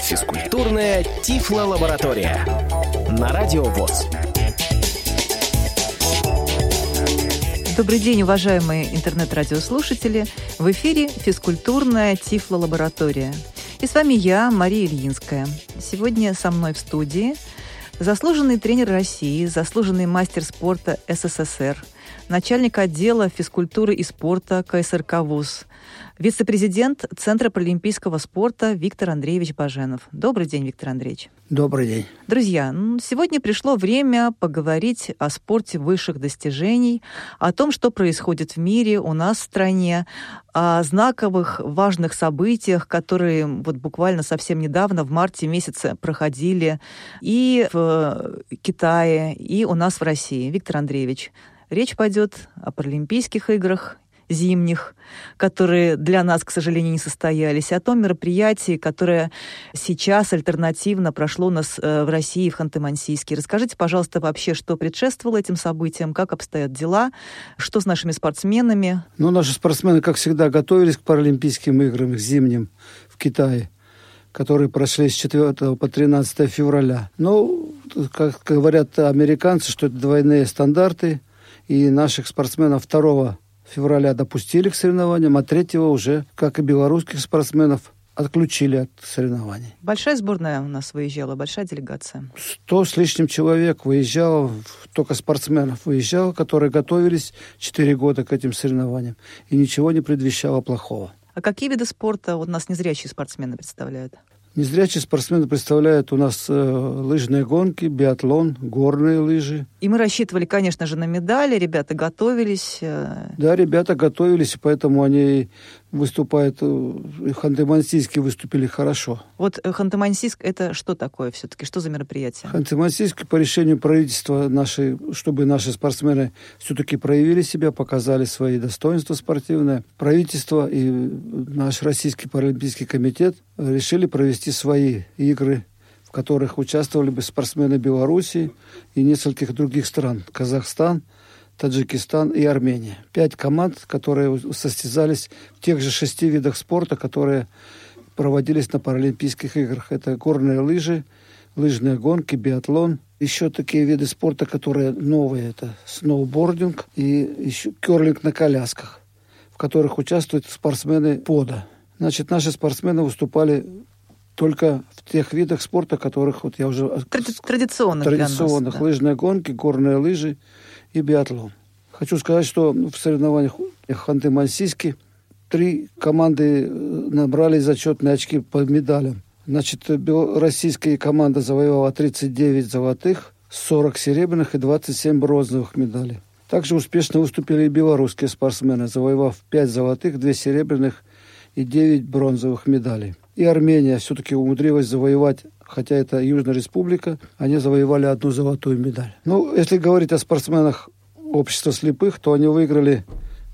Физкультурная Тифло-лаборатория. На Радио ВОЗ. Добрый день, уважаемые интернет-радиослушатели. В эфире физкультурная Тифло-лаборатория. И с вами я, Мария Ильинская. Сегодня со мной в студии заслуженный тренер России, заслуженный мастер спорта СССР, начальник отдела физкультуры и спорта КСРК ВУЗ, вице-президент Центра паралимпийского спорта Виктор Андреевич Баженов. Добрый день, Виктор Андреевич. Добрый день. Друзья, сегодня пришло время поговорить о спорте высших достижений, о том, что происходит в мире, у нас в стране, о знаковых, важных событиях, которые вот буквально совсем недавно, в марте месяце, проходили и в Китае, и у нас в России. Виктор Андреевич, речь пойдет о Паралимпийских играх зимних, которые для нас, к сожалению, не состоялись, о том мероприятии, которое сейчас альтернативно прошло у нас э, в России, в Ханты-Мансийске. Расскажите, пожалуйста, вообще, что предшествовало этим событиям, как обстоят дела, что с нашими спортсменами? Ну, наши спортсмены, как всегда, готовились к Паралимпийским играм зимним в Китае которые прошли с 4 по 13 февраля. Ну, как говорят американцы, что это двойные стандарты, и наших спортсменов 2 февраля допустили к соревнованиям, а 3 уже, как и белорусских спортсменов, отключили от соревнований. Большая сборная у нас выезжала, большая делегация? Сто с лишним человек выезжало, только спортсменов выезжало, которые готовились 4 года к этим соревнованиям. И ничего не предвещало плохого. А какие виды спорта вот нас незрячие спортсмены представляют? Незрячие спортсмены представляют у нас э, лыжные гонки, биатлон, горные лыжи. И мы рассчитывали, конечно же, на медали, ребята готовились. Э... Да, ребята готовились, поэтому они выступают, э, Ханты-Мансийск выступили хорошо. Вот э, Ханты-Мансийск это что такое все-таки? Что за мероприятие? Ханты-Мансийск по решению правительства, наши, чтобы наши спортсмены все-таки проявили себя, показали свои достоинства спортивные. Правительство и наш Российский паралимпийский комитет решили провести свои игры в которых участвовали бы спортсмены Беларуси и нескольких других стран. Казахстан, Таджикистан и Армения. Пять команд, которые состязались в тех же шести видах спорта, которые проводились на Паралимпийских играх. Это горные лыжи, лыжные гонки, биатлон. Еще такие виды спорта, которые новые, это сноубординг и еще керлинг на колясках, в которых участвуют спортсмены пода. Значит, наши спортсмены выступали только в тех видах спорта, которых вот я уже... Традиционных Традиционных. Нас, да. Лыжные гонки, горные лыжи и биатлон. Хочу сказать, что в соревнованиях Ханты-Мансийске три команды э, набрали зачетные очки по медалям. Значит, российская команда завоевала 39 золотых, 40 серебряных и 27 бронзовых медалей. Также успешно выступили и белорусские спортсмены, завоевав 5 золотых, 2 серебряных и 9 бронзовых медалей. И Армения все-таки умудрилась завоевать, хотя это Южная Республика, они завоевали одну золотую медаль. Ну, если говорить о спортсменах общества слепых, то они выиграли,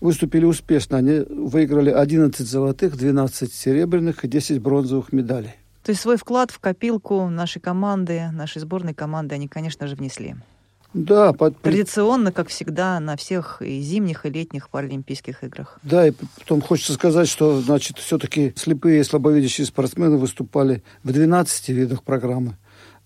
выступили успешно. Они выиграли 11 золотых, 12 серебряных и 10 бронзовых медалей. То есть свой вклад в копилку нашей команды, нашей сборной команды они, конечно же, внесли. Да, под... традиционно, как всегда, на всех и зимних, и летних Паралимпийских играх. Да, и потом хочется сказать, что, значит, все-таки слепые и слабовидящие спортсмены выступали в 12 видах программы,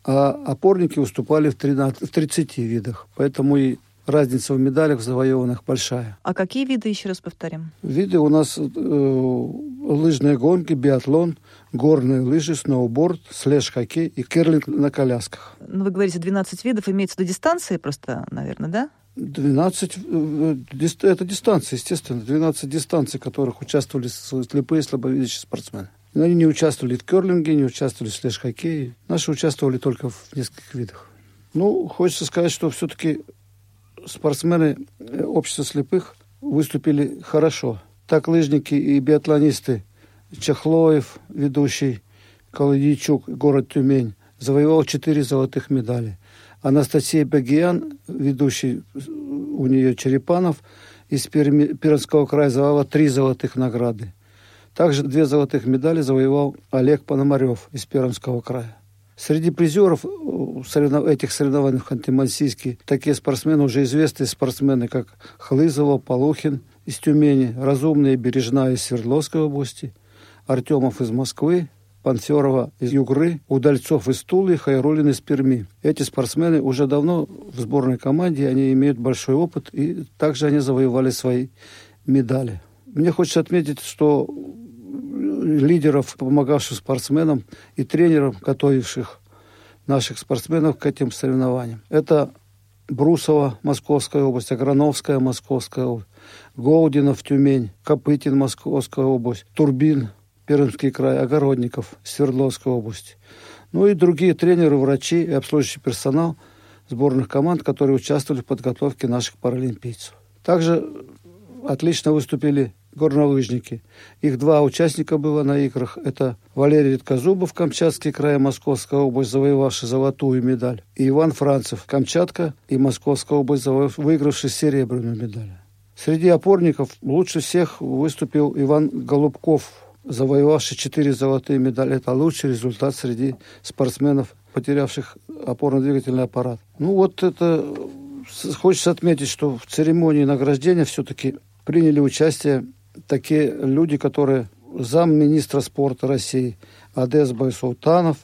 а опорники выступали в, 13, в 30 видах. Поэтому и разница в медалях завоеванных большая. А какие виды, еще раз повторим? Виды у нас э, лыжные гонки, биатлон, горные лыжи, сноуборд, слэш-хоккей и керлинг на колясках. Ну, вы говорите 12 видов, имеется виду дистанции просто, наверное, да? 12, э, это дистанции, естественно, 12 дистанций, в которых участвовали слепые слабовидящие спортсмены. Но они не участвовали в керлинге, не участвовали в слэш-хоккее. Наши участвовали только в нескольких видах. Ну, хочется сказать, что все-таки спортсмены э, общества слепых выступили хорошо. Так лыжники и биатлонисты Чехлоев, ведущий, Колодичук, город Тюмень, завоевал четыре золотых медали. Анастасия Багиян, ведущий у нее Черепанов, из Пермского края завоевала три золотых награды. Также две золотых медали завоевал Олег Пономарев из Пермского края. Среди призеров соревнов... этих соревнований в Ханты-Мансийске такие спортсмены, уже известные спортсмены, как Хлызова, Полухин из Тюмени, Разумная Бережная из Свердловской области, Артемов из Москвы, Панферова из Югры, Удальцов из Тулы, Хайрулин из Перми. Эти спортсмены уже давно в сборной команде, они имеют большой опыт, и также они завоевали свои медали. Мне хочется отметить, что лидеров, помогавших спортсменам и тренерам, готовивших наших спортсменов к этим соревнованиям. Это Брусова, Московская область, Аграновская, Московская область, Голдинов, Тюмень, Копытин, Московская область, Турбин, Пермский край, Огородников, Свердловская область. Ну и другие тренеры, врачи и обслуживающий персонал сборных команд, которые участвовали в подготовке наших паралимпийцев. Также отлично выступили горнолыжники. Их два участника было на играх. Это Валерий Редкозубов, Камчатский край, Московская область, завоевавший золотую медаль. И Иван Францев, Камчатка и Московская область, выигравший серебряную медаль. Среди опорников лучше всех выступил Иван Голубков, завоевавший четыре золотые медали. Это лучший результат среди спортсменов, потерявших опорно-двигательный аппарат. Ну вот это хочется отметить, что в церемонии награждения все-таки приняли участие такие люди, которые замминистра спорта России Адес Байсултанов,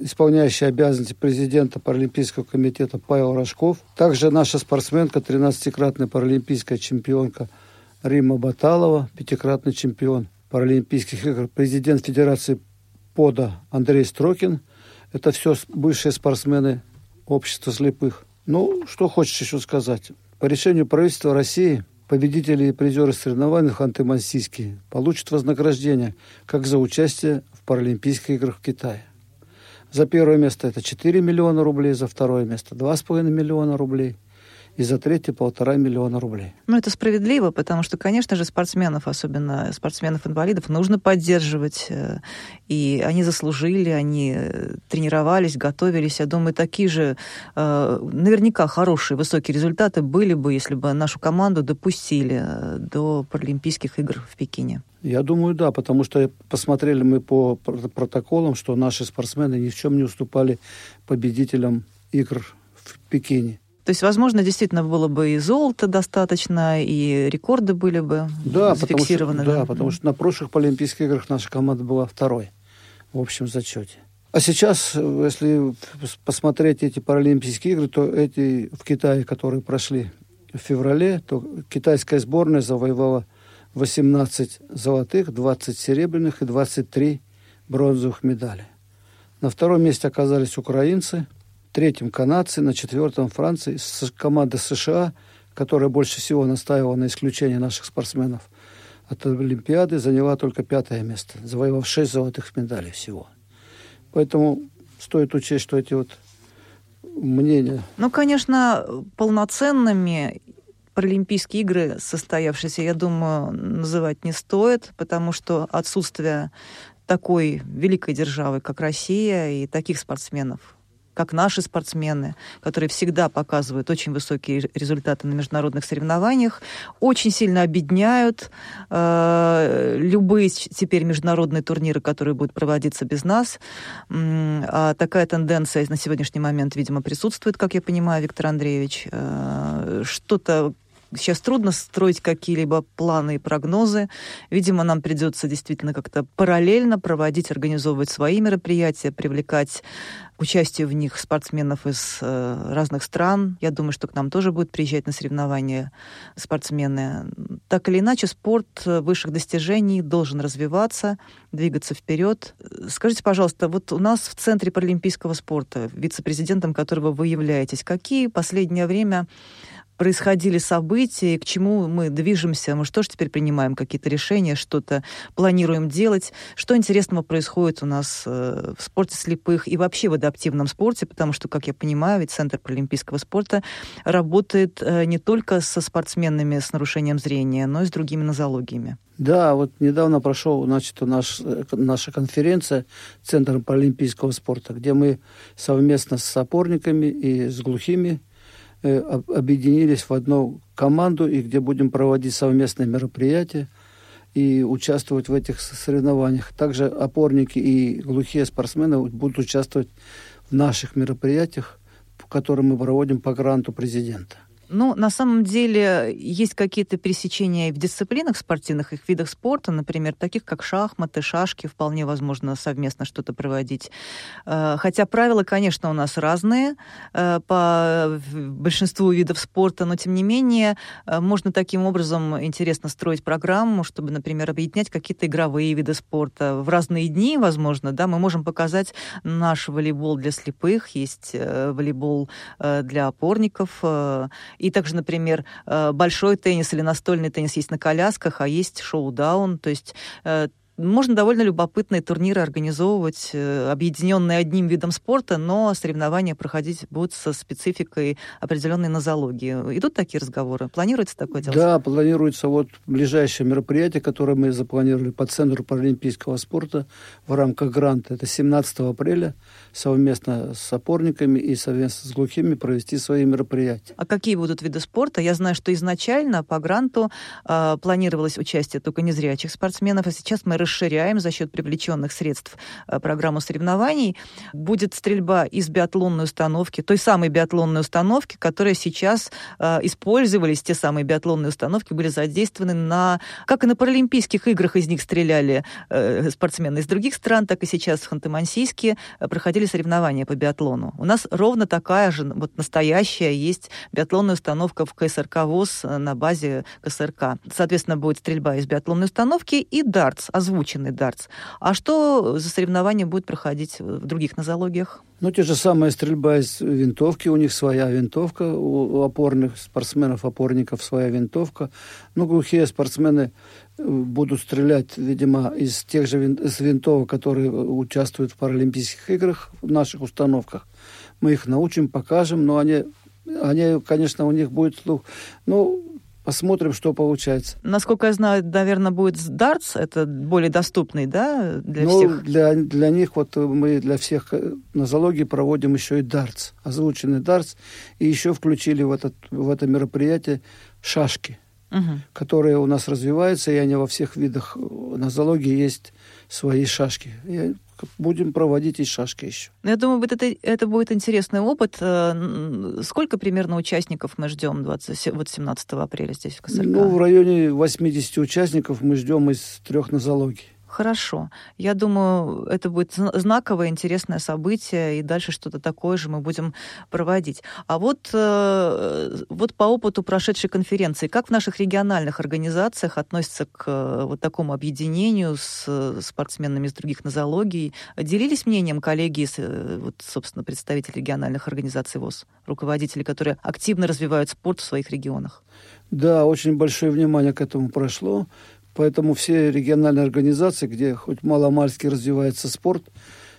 исполняющий обязанности президента Паралимпийского комитета Павел Рожков, также наша спортсменка, 13-кратная паралимпийская чемпионка Рима Баталова, пятикратный чемпион Паралимпийских игр, президент Федерации ПОДа Андрей Строкин. Это все бывшие спортсмены общества слепых. Ну, что хочешь еще сказать? По решению правительства России победители и призеры соревнований ханты-мансийские получат вознаграждение как за участие в Паралимпийских играх в Китае. За первое место это 4 миллиона рублей, за второе место 2,5 миллиона рублей – и за третий полтора миллиона рублей. Ну, это справедливо, потому что, конечно же, спортсменов, особенно спортсменов-инвалидов, нужно поддерживать. Э, и они заслужили, они э, тренировались, готовились. Я думаю, такие же э, наверняка хорошие, высокие результаты были бы, если бы нашу команду допустили до Паралимпийских игр в Пекине. Я думаю, да, потому что посмотрели мы по протоколам, что наши спортсмены ни в чем не уступали победителям игр в Пекине. То есть, возможно, действительно было бы и золото достаточно, и рекорды были бы да, зафиксированы. Потому что, да, потому что на прошлых Олимпийских играх наша команда была второй в общем зачете. А сейчас, если посмотреть эти Паралимпийские игры, то эти в Китае, которые прошли в феврале, то китайская сборная завоевала 18 золотых, 20 серебряных и 23 бронзовых медалей. На втором месте оказались украинцы – третьем канадцы, на четвертом Франции. Команда США, которая больше всего настаивала на исключении наших спортсменов от Олимпиады, заняла только пятое место, завоевав шесть золотых медалей всего. Поэтому стоит учесть, что эти вот мнения... Ну, конечно, полноценными Паралимпийские игры состоявшиеся, я думаю, называть не стоит, потому что отсутствие такой великой державы, как Россия, и таких спортсменов, как наши спортсмены, которые всегда показывают очень высокие результаты на международных соревнованиях, очень сильно объединяют э, любые теперь международные турниры, которые будут проводиться без нас. А такая тенденция на сегодняшний момент, видимо, присутствует, как я понимаю, Виктор Андреевич. Э, что-то сейчас трудно строить какие-либо планы и прогнозы. Видимо, нам придется действительно как-то параллельно проводить, организовывать свои мероприятия, привлекать участие в них спортсменов из э, разных стран. Я думаю, что к нам тоже будут приезжать на соревнования спортсмены. Так или иначе, спорт высших достижений должен развиваться, двигаться вперед. Скажите, пожалуйста, вот у нас в Центре паралимпийского спорта, вице-президентом которого вы являетесь, какие последнее время происходили события, к чему мы движемся, мы что ж теперь принимаем какие-то решения, что-то планируем делать, что интересного происходит у нас э, в спорте слепых и вообще в адаптивном спорте, потому что, как я понимаю, ведь Центр паралимпийского спорта работает э, не только со спортсменами с нарушением зрения, но и с другими нозологиями. Да, вот недавно прошел, значит, наш, э, наша конференция Центра паралимпийского спорта, где мы совместно с опорниками и с глухими объединились в одну команду, и где будем проводить совместные мероприятия и участвовать в этих соревнованиях. Также опорники и глухие спортсмены будут участвовать в наших мероприятиях, которые мы проводим по гранту президента. Ну, на самом деле, есть какие-то пересечения в дисциплинах спортивных, и в видах спорта, например, таких как шахматы, шашки, вполне возможно совместно что-то проводить. Э, хотя правила, конечно, у нас разные э, по большинству видов спорта, но тем не менее э, можно таким образом интересно строить программу, чтобы, например, объединять какие-то игровые виды спорта. В разные дни, возможно, да, мы можем показать наш волейбол для слепых, есть волейбол для опорников, и также, например, э, большой теннис или настольный теннис есть на колясках, а есть шоу-даун. То есть э, можно довольно любопытные турниры организовывать, э, объединенные одним видом спорта, но соревнования проходить будут со спецификой определенной нозологии. Идут такие разговоры? Планируется такое дело? Да, планируется вот ближайшее мероприятие, которое мы запланировали по Центру паралимпийского спорта в рамках гранта. Это 17 апреля совместно с опорниками и совместно с глухими провести свои мероприятия. А какие будут виды спорта? Я знаю, что изначально по гранту э, планировалось участие только незрячих спортсменов, а сейчас мы расширяем за счет привлеченных средств э, программу соревнований. Будет стрельба из биатлонной установки, той самой биатлонной установки, которая сейчас э, использовались, те самые биатлонные установки были задействованы на, как и на Паралимпийских играх из них стреляли э, спортсмены из других стран, так и сейчас в Ханты-Мансийске проходили соревнования по биатлону. У нас ровно такая же, вот настоящая есть биатлонная установка в КСРК ВОЗ на базе КСРК. Соответственно, будет стрельба из биатлонной установки и дартс, озвученный дартс. А что за соревнования будет проходить в других нозологиях? Ну, те же самые стрельба из винтовки, у них своя винтовка, у опорных спортсменов, опорников своя винтовка. Ну, глухие спортсмены э, будут стрелять, видимо, из тех же вин, из винтовок, которые участвуют в Паралимпийских играх, в наших установках. Мы их научим, покажем, но они, они конечно, у них будет слух. Ну, Посмотрим, что получается. Насколько я знаю, наверное, будет дартс, это более доступный, да, для ну, всех? Для, для них, вот мы для всех э, на зоологии проводим еще и дартс, озвученный дартс, и еще включили в, этот, в это мероприятие шашки, угу. которые у нас развиваются, и они во всех видах э, на зоологии есть свои шашки. Я будем проводить и шашки еще. Ну, я думаю, это, это будет интересный опыт. Э, сколько примерно участников мы ждем 20, вот 17 апреля здесь в КСРК? Ну, в районе 80 участников мы ждем из трех нозологий. Хорошо. Я думаю, это будет знаковое, интересное событие, и дальше что-то такое же мы будем проводить. А вот, э, вот по опыту прошедшей конференции, как в наших региональных организациях относятся к э, вот такому объединению с спортсменами из других нозологий? Делились мнением коллеги, э, вот, собственно, представители региональных организаций ВОЗ, руководители, которые активно развивают спорт в своих регионах? Да, очень большое внимание к этому прошло. Поэтому все региональные организации, где хоть маломальски развивается спорт,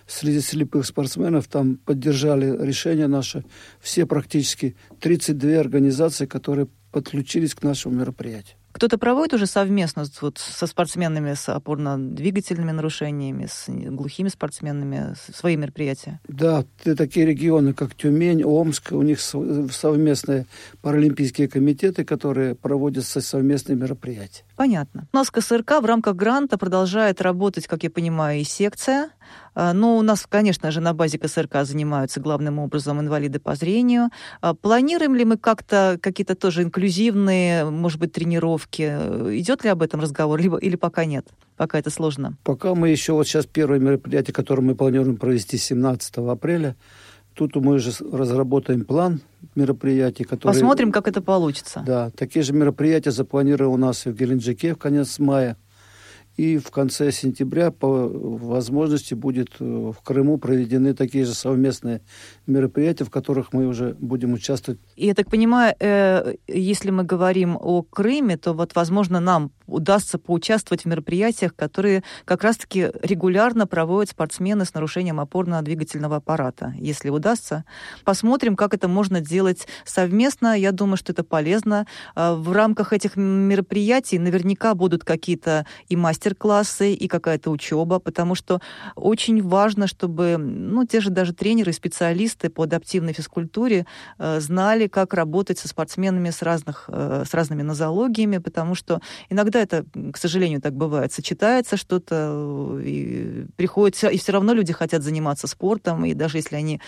среди слепых спортсменов там поддержали решение наше. Все практически 32 организации, которые подключились к нашему мероприятию. Кто-то проводит уже совместно вот, со спортсменами с опорно-двигательными нарушениями, с глухими спортсменами свои мероприятия? Да, такие регионы, как Тюмень, Омск, у них совместные паралимпийские комитеты, которые проводят совместные мероприятия. Понятно. У нас КСРК в рамках гранта продолжает работать, как я понимаю, и секция. Но у нас, конечно же, на базе КСРК занимаются главным образом инвалиды по зрению. А, планируем ли мы как-то какие-то тоже инклюзивные, может быть, тренировки? Идет ли об этом разговор, либо, или пока нет? Пока это сложно? Пока мы еще, вот сейчас первое мероприятие, которое мы планируем провести 17 апреля, Тут мы уже разработаем план мероприятий, которые... Посмотрим, как это получится. Да, такие же мероприятия запланированы у нас и в Геленджике в конец мая. И в конце сентября по возможности будет э, в Крыму проведены такие же совместные мероприятия, в которых мы уже будем участвовать. Я так понимаю, э, если мы говорим о Крыме, то вот, возможно, нам удастся поучаствовать в мероприятиях, которые как раз-таки регулярно проводят спортсмены с нарушением опорно-двигательного аппарата. Если удастся, посмотрим, как это можно делать совместно. Я думаю, что это полезно. Э, в рамках этих мероприятий наверняка будут какие-то и мастер мастер-классы и какая-то учеба, потому что очень важно, чтобы ну, те же даже тренеры, специалисты по адаптивной физкультуре э, знали, как работать со спортсменами с, разных, э, с разными нозологиями, потому что иногда это, к сожалению, так бывает, сочетается что-то, и приходится, и все равно люди хотят заниматься спортом, и даже если они,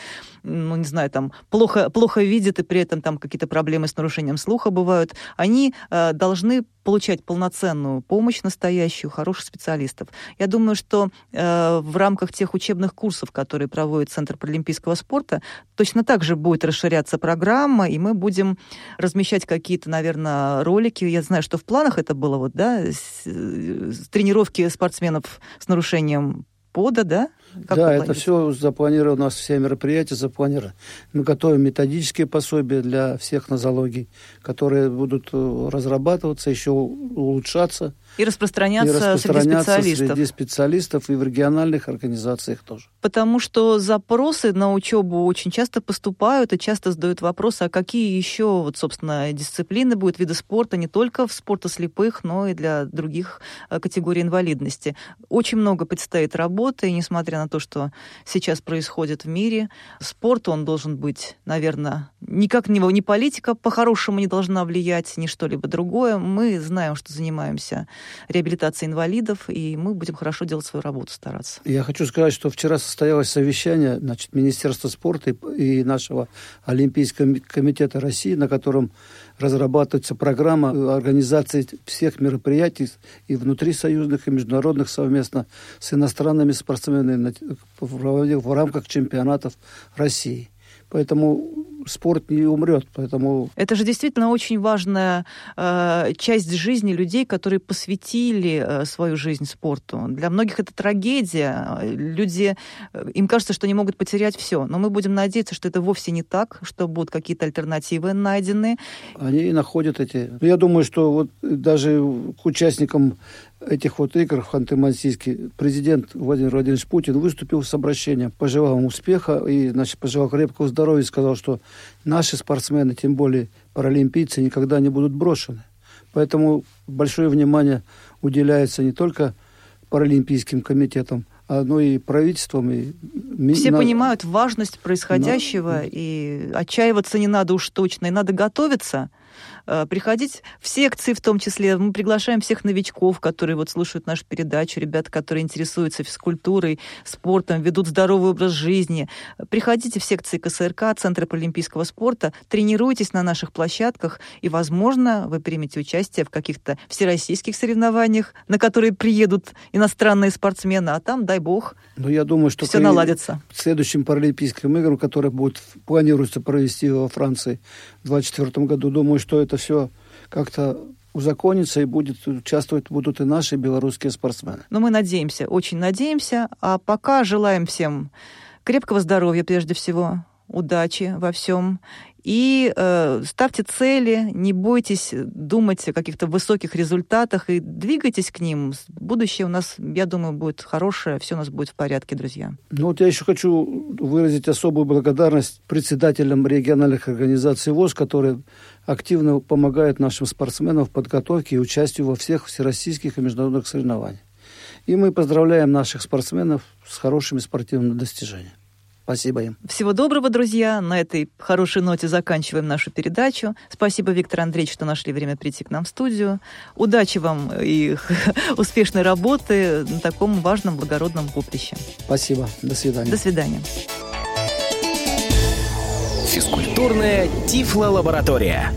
ну, не знаю, там, плохо, плохо видят, и при этом там какие-то проблемы с нарушением слуха бывают, они э, должны получать полноценную помощь настоящую, хороших специалистов. Я думаю, что э, в рамках тех учебных курсов, которые проводит Центр паралимпийского спорта, точно так же будет расширяться программа, и мы будем размещать какие-то, наверное, ролики. Я знаю, что в планах это было вот, да, с, с тренировки спортсменов с нарушением пода, да? Как да, это все запланировано, у нас все мероприятия запланированы. Мы готовим методические пособия для всех нозологий, которые будут э, разрабатываться, еще улучшаться. И распространяться, и распространяться среди специалистов. среди специалистов и в региональных организациях тоже. Потому что запросы на учебу очень часто поступают и часто задают вопросы, а какие еще, вот, собственно, дисциплины будут, виды спорта, не только в спорта слепых, но и для других э, категорий инвалидности. Очень много предстоит работы, и несмотря на то, что сейчас происходит в мире, спорт, он должен быть, наверное, никак не, не политика по-хорошему не должна влиять, ни что-либо другое. Мы знаем, что занимаемся реабилитацией инвалидов, и мы будем хорошо делать свою работу, стараться. Я хочу сказать, что вчера состоялось совещание значит, Министерства спорта и нашего Олимпийского комитета России, на котором разрабатывается программа организации всех мероприятий и внутри союзных, и международных совместно с иностранными спортсменами в рамках чемпионатов России. Поэтому спорт не умрет, поэтому... Это же действительно очень важная э, часть жизни людей, которые посвятили э, свою жизнь спорту. Для многих это трагедия. Люди, э, им кажется, что они могут потерять все. Но мы будем надеяться, что это вовсе не так, что будут какие-то альтернативы найдены. Они находят эти... Я думаю, что вот даже к участникам этих вот игр в Ханты-Мансийске президент Владимир Владимирович Путин выступил с обращением, пожелал им успеха и, значит, пожелал крепкого здоровья и сказал, что наши спортсмены, тем более паралимпийцы, никогда не будут брошены. Поэтому большое внимание уделяется не только паралимпийским комитетам, а но и правительством. И Все на... понимают важность происходящего, на... и отчаиваться не надо уж точно, и надо готовиться – приходить в секции в том числе. Мы приглашаем всех новичков, которые вот слушают нашу передачу, ребят, которые интересуются физкультурой, спортом, ведут здоровый образ жизни. Приходите в секции КСРК, Центра паралимпийского спорта, тренируйтесь на наших площадках, и, возможно, вы примете участие в каких-то всероссийских соревнованиях, на которые приедут иностранные спортсмены, а там, дай бог, ну, я думаю, что все наладится. В следующем паралимпийским играм, которые будут, планируется провести во Франции в 2024 году, думаю, что это все как-то узаконится и будет участвовать будут и наши белорусские спортсмены. Но мы надеемся, очень надеемся. А пока желаем всем крепкого здоровья прежде всего, удачи во всем и э, ставьте цели, не бойтесь думать о каких-то высоких результатах и двигайтесь к ним. Будущее у нас, я думаю, будет хорошее, все у нас будет в порядке, друзья. Ну вот я еще хочу выразить особую благодарность председателям региональных организаций ВОЗ, которые активно помогают нашим спортсменам в подготовке и участию во всех всероссийских и международных соревнованиях. И мы поздравляем наших спортсменов с хорошими спортивными достижениями. Спасибо им. Всего доброго, друзья. На этой хорошей ноте заканчиваем нашу передачу. Спасибо, Виктор Андреевич, что нашли время прийти к нам в студию. Удачи вам и успешной работы на таком важном, благородном поприще. Спасибо. До свидания. До свидания. Физкультурная Тифло-лаборатория.